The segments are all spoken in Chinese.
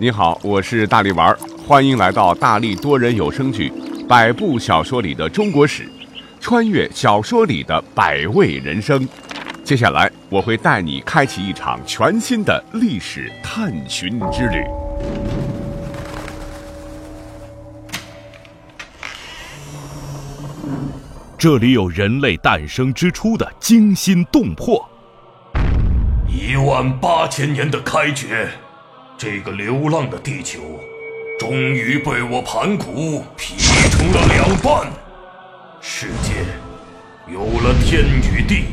你好，我是大力丸，欢迎来到大力多人有声剧《百部小说里的中国史》，穿越小说里的百味人生。接下来我会带你开启一场全新的历史探寻之旅。这里有人类诞生之初的惊心动魄。一万八千年的开掘，这个流浪的地球，终于被我盘古劈成了两半。世界有了天与地，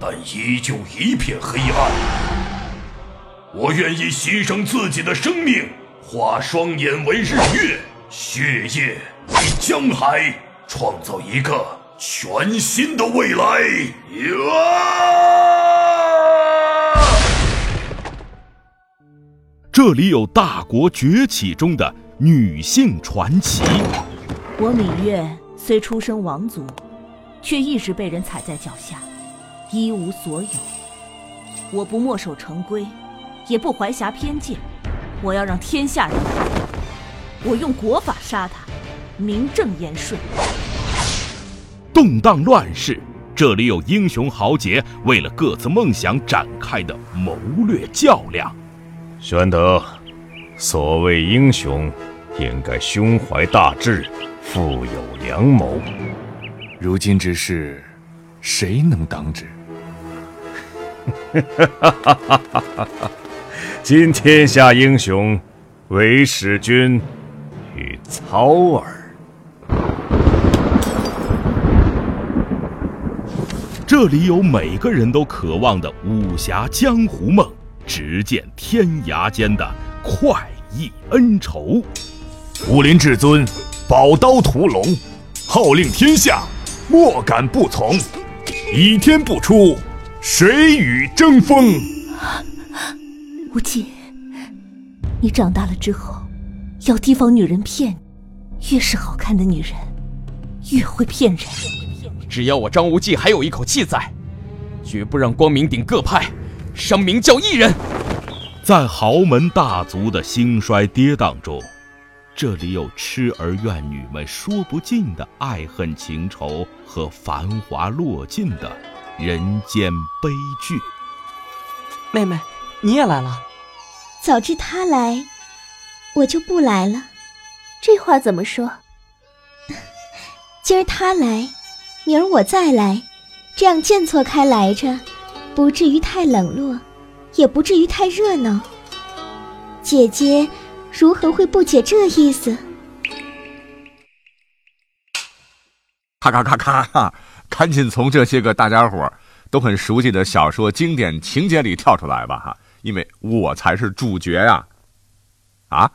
但依旧一片黑暗。我愿意牺牲自己的生命，化双眼为日月，血液为江海，创造一个。全新的未来！这里有大国崛起中的女性传奇。我芈月虽出身王族，却一直被人踩在脚下，一无所有。我不墨守成规，也不怀狭偏见。我要让天下人我用国法杀他，名正言顺。动荡乱世，这里有英雄豪杰为了各自梦想展开的谋略较量。玄德，所谓英雄，应该胸怀大志，富有良谋。如今之事，谁能当之？今天下英雄，唯使君与操耳。这里有每个人都渴望的武侠江湖梦，直见天涯间的快意恩仇。武林至尊，宝刀屠龙，号令天下，莫敢不从。倚天不出，谁与争锋？无忌，你长大了之后，要提防女人骗你。越是好看的女人，越会骗人。只要我张无忌还有一口气在，绝不让光明顶各派伤明教一人。在豪门大族的兴衰跌宕中，这里有痴儿怨女们说不尽的爱恨情仇和繁华落尽的人间悲剧。妹妹，你也来了。早知他来，我就不来了。这话怎么说？今儿他来。明儿我再来，这样见错开来着，不至于太冷落，也不至于太热闹。姐姐如何会不解这意思？咔咔咔咔！赶紧从这些个大家伙都很熟悉的小说经典情节里跳出来吧哈，因为我才是主角呀！啊，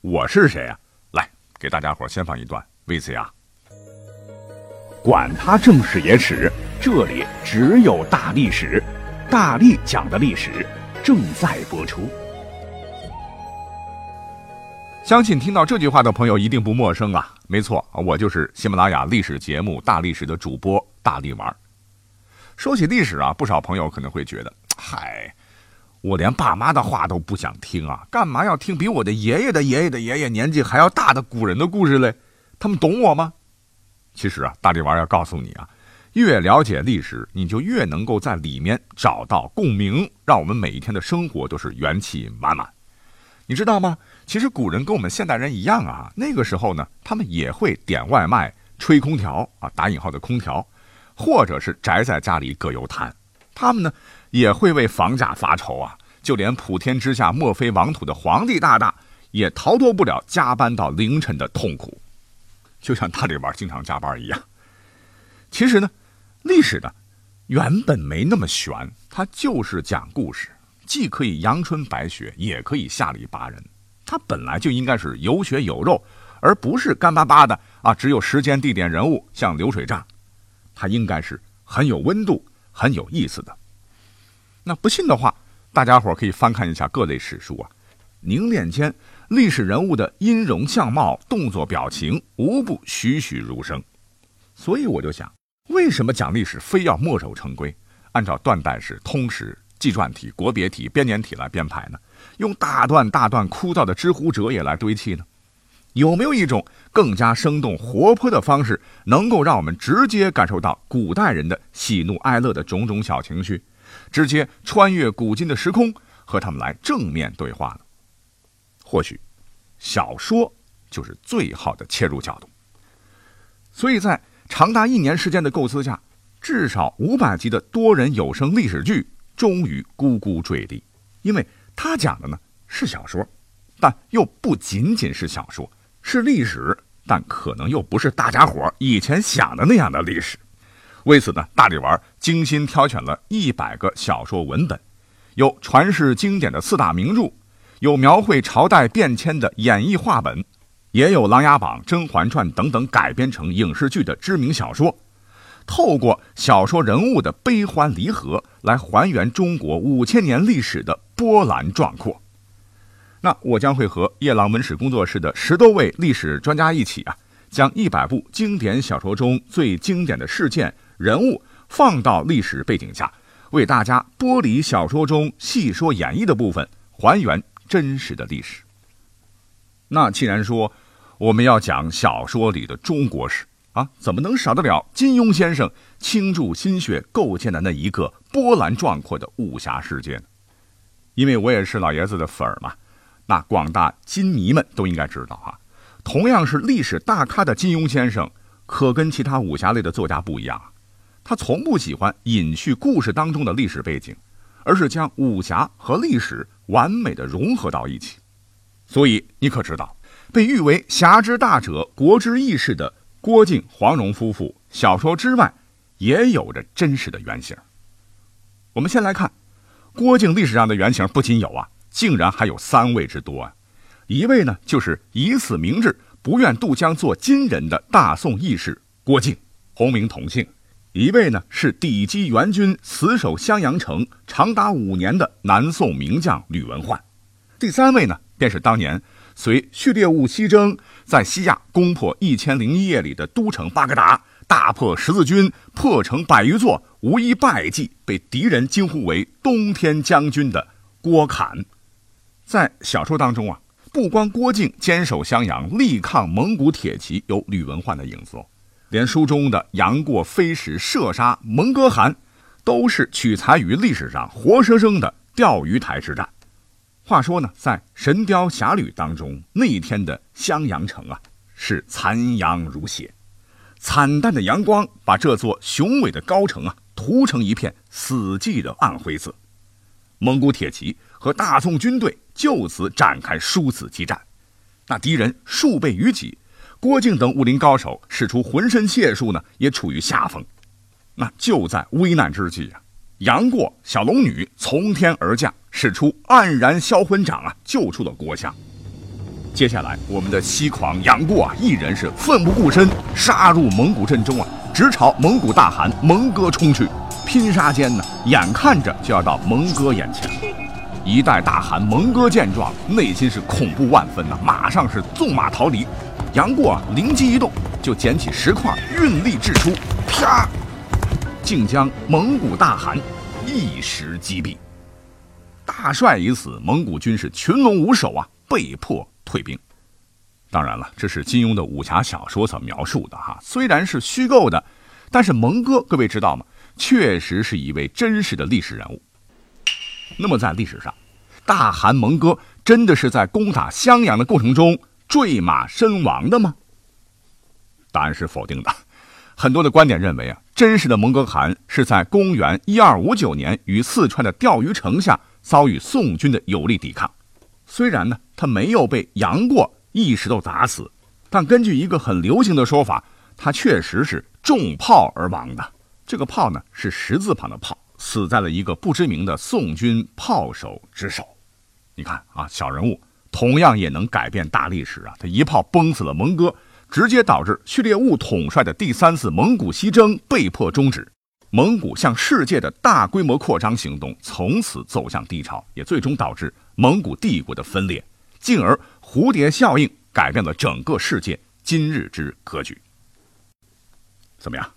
我是谁呀？来，给大家伙先放一段 VCR。管他正史野史，这里只有大历史，大力讲的历史正在播出。相信听到这句话的朋友一定不陌生啊！没错，我就是喜马拉雅历史节目《大历史》的主播大力丸。说起历史啊，不少朋友可能会觉得，嗨，我连爸妈的话都不想听啊，干嘛要听比我的爷爷的爷爷的爷爷年纪还要大的古人的故事嘞？他们懂我吗？其实啊，大力丸要告诉你啊，越了解历史，你就越能够在里面找到共鸣，让我们每一天的生活都是元气满满。你知道吗？其实古人跟我们现代人一样啊，那个时候呢，他们也会点外卖、吹空调啊，打引号的空调，或者是宅在家里葛优瘫。他们呢，也会为房价发愁啊，就连普天之下莫非王土的皇帝大大，也逃脱不了加班到凌晨的痛苦。就像大力丸经常加班一样。其实呢，历史呢，原本没那么玄，它就是讲故事，既可以阳春白雪，也可以下里巴人。它本来就应该是有血有肉，而不是干巴巴的啊，只有时间、地点、人物，像流水账。它应该是很有温度、很有意思的。那不信的话，大家伙可以翻看一下各类史书啊，凝练间。历史人物的音容相貌、动作表情，无不栩栩如生。所以我就想，为什么讲历史非要墨守成规，按照断代史、通史纪传体、国别体、编年体来编排呢？用大段大段枯燥的知乎者也来堆砌呢？有没有一种更加生动活泼的方式，能够让我们直接感受到古代人的喜怒哀乐的种种小情绪，直接穿越古今的时空，和他们来正面对话呢？或许，小说就是最好的切入角度。所以在长达一年时间的构思下，至少五百集的多人有声历史剧终于咕咕坠地，因为它讲的呢是小说，但又不仅仅是小说。是历史，但可能又不是大家伙以前想的那样的历史。为此呢，大力丸精心挑选了一百个小说文本，有传世经典的四大名著，有描绘朝代变迁的演绎话本，也有《琅琊榜》《甄嬛传》等等改编成影视剧的知名小说。透过小说人物的悲欢离合，来还原中国五千年历史的波澜壮阔。那我将会和夜郎文史工作室的十多位历史专家一起啊，将一百部经典小说中最经典的事件人物放到历史背景下，为大家剥离小说中细说演绎的部分，还原真实的历史。那既然说我们要讲小说里的中国史啊，怎么能少得了金庸先生倾注心血构建的那一个波澜壮阔的武侠世界呢？因为我也是老爷子的粉儿嘛。那广大金迷们都应该知道啊，同样是历史大咖的金庸先生，可跟其他武侠类的作家不一样，他从不喜欢隐去故事当中的历史背景，而是将武侠和历史完美的融合到一起。所以你可知道，被誉为侠之大者、国之义士的郭靖、黄蓉夫妇，小说之外也有着真实的原型。我们先来看，郭靖历史上的原型不仅有啊。竟然还有三位之多啊！一位呢，就是以死明志、不愿渡江做金人的大宋义士郭靖，同名同姓；一位呢，是抵击元军、死守襄阳城长达五年的南宋名将吕文焕；第三位呢，便是当年随序列兀西征，在西亚攻破一千零一夜里的都城巴格达，大破十字军，破城百余座，无一败绩，被敌人惊呼为“冬天将军”的郭侃。在小说当中啊，不光郭靖坚守襄阳、力抗蒙古铁骑有吕文焕的影子，连书中的杨过飞石射杀蒙哥汗，都是取材于历史上活生生的钓鱼台之战。话说呢，在《神雕侠侣》当中，那一天的襄阳城啊，是残阳如血，惨淡的阳光把这座雄伟的高城啊，涂成一片死寂的暗灰色。蒙古铁骑和大宋军队。就此展开殊死激战，那敌人数倍于己，郭靖等武林高手使出浑身解数呢，也处于下风。那就在危难之际啊，杨过、小龙女从天而降，使出黯然销魂掌啊，救出了郭襄。接下来，我们的西狂杨过啊，一人是奋不顾身杀入蒙古阵中啊，直朝蒙古大汗蒙哥冲去。拼杀间呢，眼看着就要到蒙哥眼前。一代大汗蒙哥见状，内心是恐怖万分呐，马上是纵马逃离。杨过啊灵机一动，就捡起石块，运力掷出，啪，竟将蒙古大汗一石击毙。大帅已死，蒙古军是群龙无首啊，被迫退兵。当然了，这是金庸的武侠小说所描述的哈，虽然是虚构的，但是蒙哥各位知道吗？确实是一位真实的历史人物。那么在历史上，大汗蒙哥真的是在攻打襄阳的过程中坠马身亡的吗？答案是否定的。很多的观点认为啊，真实的蒙哥汗是在公元一二五九年于四川的钓鱼城下遭遇宋军的有力抵抗。虽然呢，他没有被杨过一石头砸死，但根据一个很流行的说法，他确实是中炮而亡的。这个炮呢，是十字旁的炮。死在了一个不知名的宋军炮手之手。你看啊，小人物同样也能改变大历史啊！他一炮崩死了蒙哥，直接导致序列兀统帅的第三次蒙古西征被迫终止，蒙古向世界的大规模扩张行动从此走向低潮，也最终导致蒙古帝国的分裂，进而蝴蝶效应改变了整个世界今日之格局。怎么样？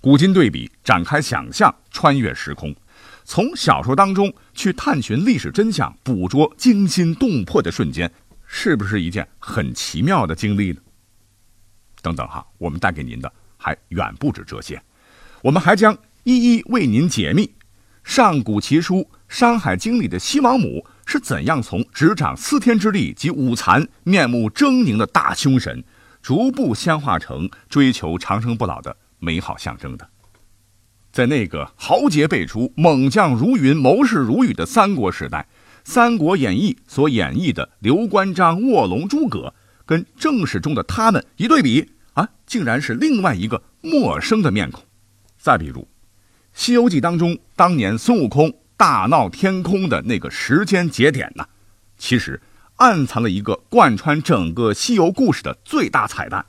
古今对比，展开想象，穿越时空，从小说当中去探寻历史真相，捕捉惊心动魄的瞬间，是不是一件很奇妙的经历呢？等等哈，我们带给您的还远不止这些，我们还将一一为您解密上古奇书《山海经》里的西王母是怎样从执掌司天之力及五残、面目狰狞的大凶神，逐步仙化成追求长生不老的美好象征的。在那个豪杰辈出、猛将如云、谋士如雨的三国时代，《三国演义》所演绎的刘关张卧龙诸葛，跟正史中的他们一对比。啊，竟然是另外一个陌生的面孔。再比如，《西游记》当中当年孙悟空大闹天空的那个时间节点呢，其实暗藏了一个贯穿整个西游故事的最大彩蛋，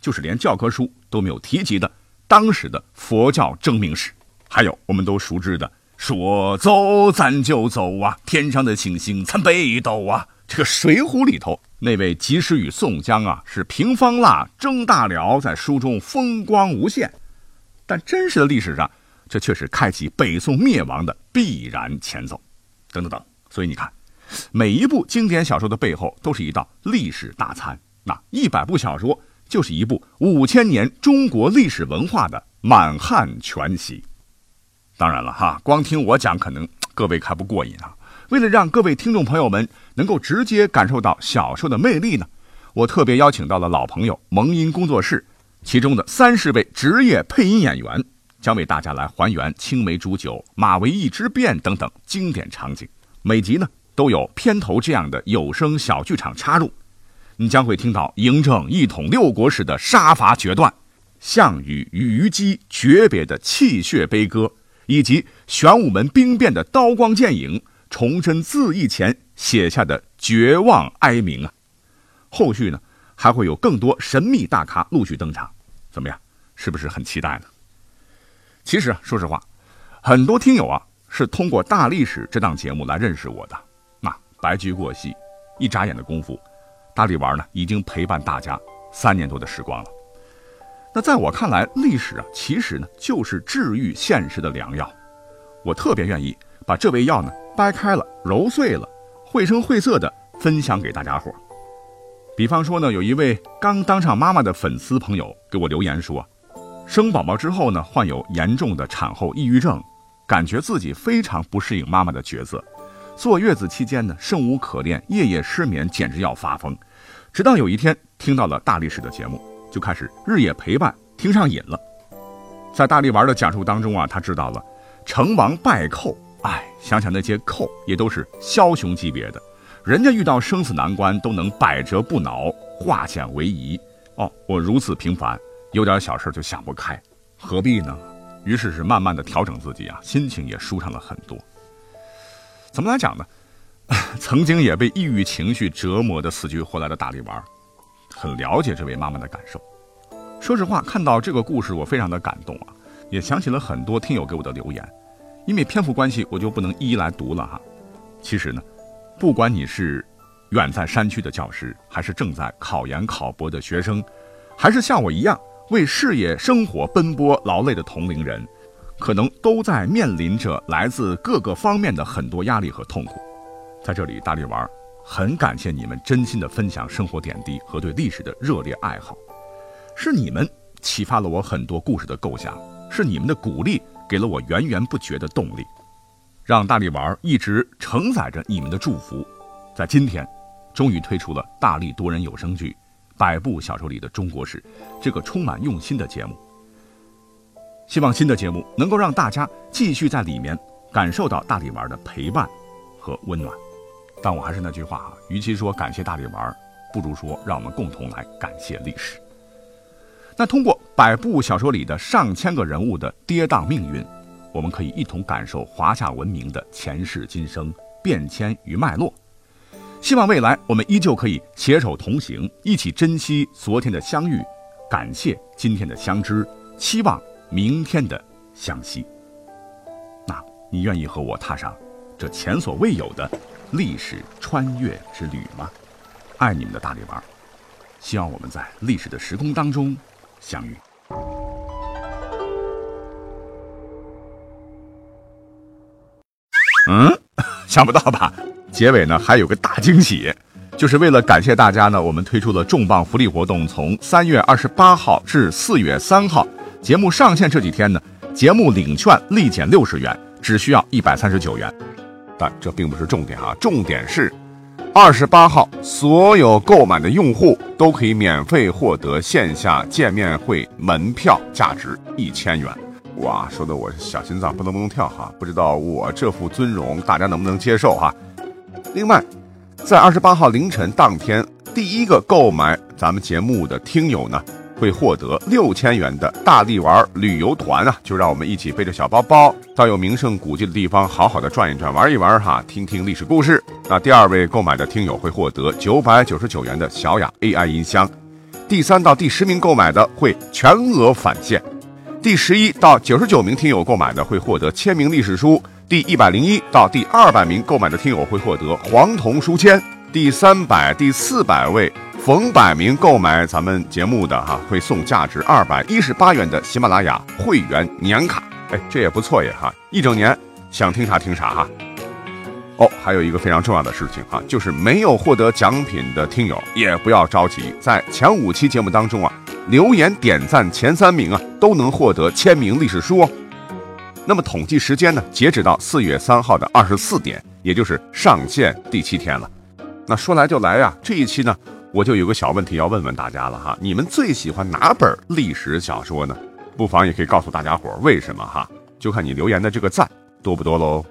就是连教科书都没有提及的当时的佛教征明史。还有我们都熟知的“说走咱就走啊，天上的星星参北斗啊”，这个《水浒》里头。那位及时雨宋江啊，是平方腊征大辽，在书中风光无限，但真实的历史上，这却是开启北宋灭亡的必然前奏。等等等，所以你看，每一部经典小说的背后，都是一道历史大餐。那一百部小说，就是一部五千年中国历史文化的满汉全席。当然了哈，光听我讲，可能各位还不过瘾啊。为了让各位听众朋友们能够直接感受到小说的魅力呢，我特别邀请到了老朋友蒙音工作室，其中的三十位职业配音演员，将为大家来还原青梅煮酒、马嵬驿之变等等经典场景。每集呢都有片头这样的有声小剧场插入，你将会听到嬴政一统六国时的杀伐决断，项羽与虞姬诀别的泣血悲歌，以及玄武门兵变的刀光剑影。崇祯自缢前写下的绝望哀鸣啊！后续呢还会有更多神秘大咖陆续登场，怎么样？是不是很期待呢？其实，说实话，很多听友啊是通过《大历史》这档节目来认识我的。那白驹过隙，一眨眼的功夫，大力丸呢已经陪伴大家三年多的时光了。那在我看来，历史啊其实呢就是治愈现实的良药。我特别愿意把这味药呢。掰开了，揉碎了，绘声绘色的分享给大家伙。比方说呢，有一位刚当上妈妈的粉丝朋友给我留言说，生宝宝之后呢，患有严重的产后抑郁症，感觉自己非常不适应妈妈的角色。坐月子期间呢，生无可恋，夜夜失眠，简直要发疯。直到有一天听到了大力士的节目，就开始日夜陪伴，听上瘾了。在大力丸的讲述当中啊，他知道了成王败寇。哎，想想那些寇也都是枭雄级别的，人家遇到生死难关都能百折不挠，化险为夷。哦，我如此平凡，有点小事就想不开，何必呢？于是是慢慢的调整自己啊，心情也舒畅了很多。怎么来讲呢？曾经也被抑郁情绪折磨的死去活来的大力丸，很了解这位妈妈的感受。说实话，看到这个故事，我非常的感动啊，也想起了很多听友给我的留言。因为篇幅关系，我就不能一一来读了哈。其实呢，不管你是远在山区的教师，还是正在考研考博的学生，还是像我一样为事业生活奔波劳累的同龄人，可能都在面临着来自各个方面的很多压力和痛苦。在这里，大力丸很感谢你们真心的分享生活点滴和对历史的热烈爱好，是你们启发了我很多故事的构想，是你们的鼓励。给了我源源不绝的动力，让大力丸一直承载着你们的祝福，在今天，终于推出了大力多人有声剧《百部小说里的中国史》这个充满用心的节目。希望新的节目能够让大家继续在里面感受到大力丸的陪伴和温暖。但我还是那句话啊，与其说感谢大力丸，不如说让我们共同来感谢历史。那通过百部小说里的上千个人物的跌宕命运，我们可以一同感受华夏文明的前世今生变迁与脉络。希望未来我们依旧可以携手同行，一起珍惜昨天的相遇，感谢今天的相知，期望明天的相惜。那你愿意和我踏上这前所未有的历史穿越之旅吗？爱你们的大力丸，希望我们在历史的时空当中。相遇。想不到吧？结尾呢还有个大惊喜，就是为了感谢大家呢，我们推出了重磅福利活动，从三月二十八号至四月三号，节目上线这几天呢，节目领券立减六十元，只需要一百三十九元。但这并不是重点啊，重点是。二十八号，所有购买的用户都可以免费获得线下见面会门票，价值一千元。哇，说的我小心脏扑通扑通跳哈！不知道我这副尊容大家能不能接受哈？另外，在二十八号凌晨当天，第一个购买咱们节目的听友呢。会获得六千元的大力丸旅游团啊！就让我们一起背着小包包，到有名胜古迹的地方，好好的转一转，玩一玩哈，听听历史故事。那第二位购买的听友会获得九百九十九元的小雅 AI 音箱，第三到第十名购买的会全额返现，第十一到九十九名听友购买的会获得签名历史书，第一百零一到第二百名购买的听友会获得黄铜书签，第三百、第四百位。逢百名购买咱们节目的哈，会送价值二百一十八元的喜马拉雅会员年卡。哎，这也不错耶哈，一整年想听啥听啥哈。哦，还有一个非常重要的事情哈，就是没有获得奖品的听友也不要着急，在前五期节目当中啊，留言点赞前三名啊，都能获得签名历史书哦。那么统计时间呢，截止到四月三号的二十四点，也就是上线第七天了。那说来就来呀，这一期呢。我就有个小问题要问问大家了哈，你们最喜欢哪本历史小说呢？不妨也可以告诉大家伙为什么哈，就看你留言的这个赞多不多喽。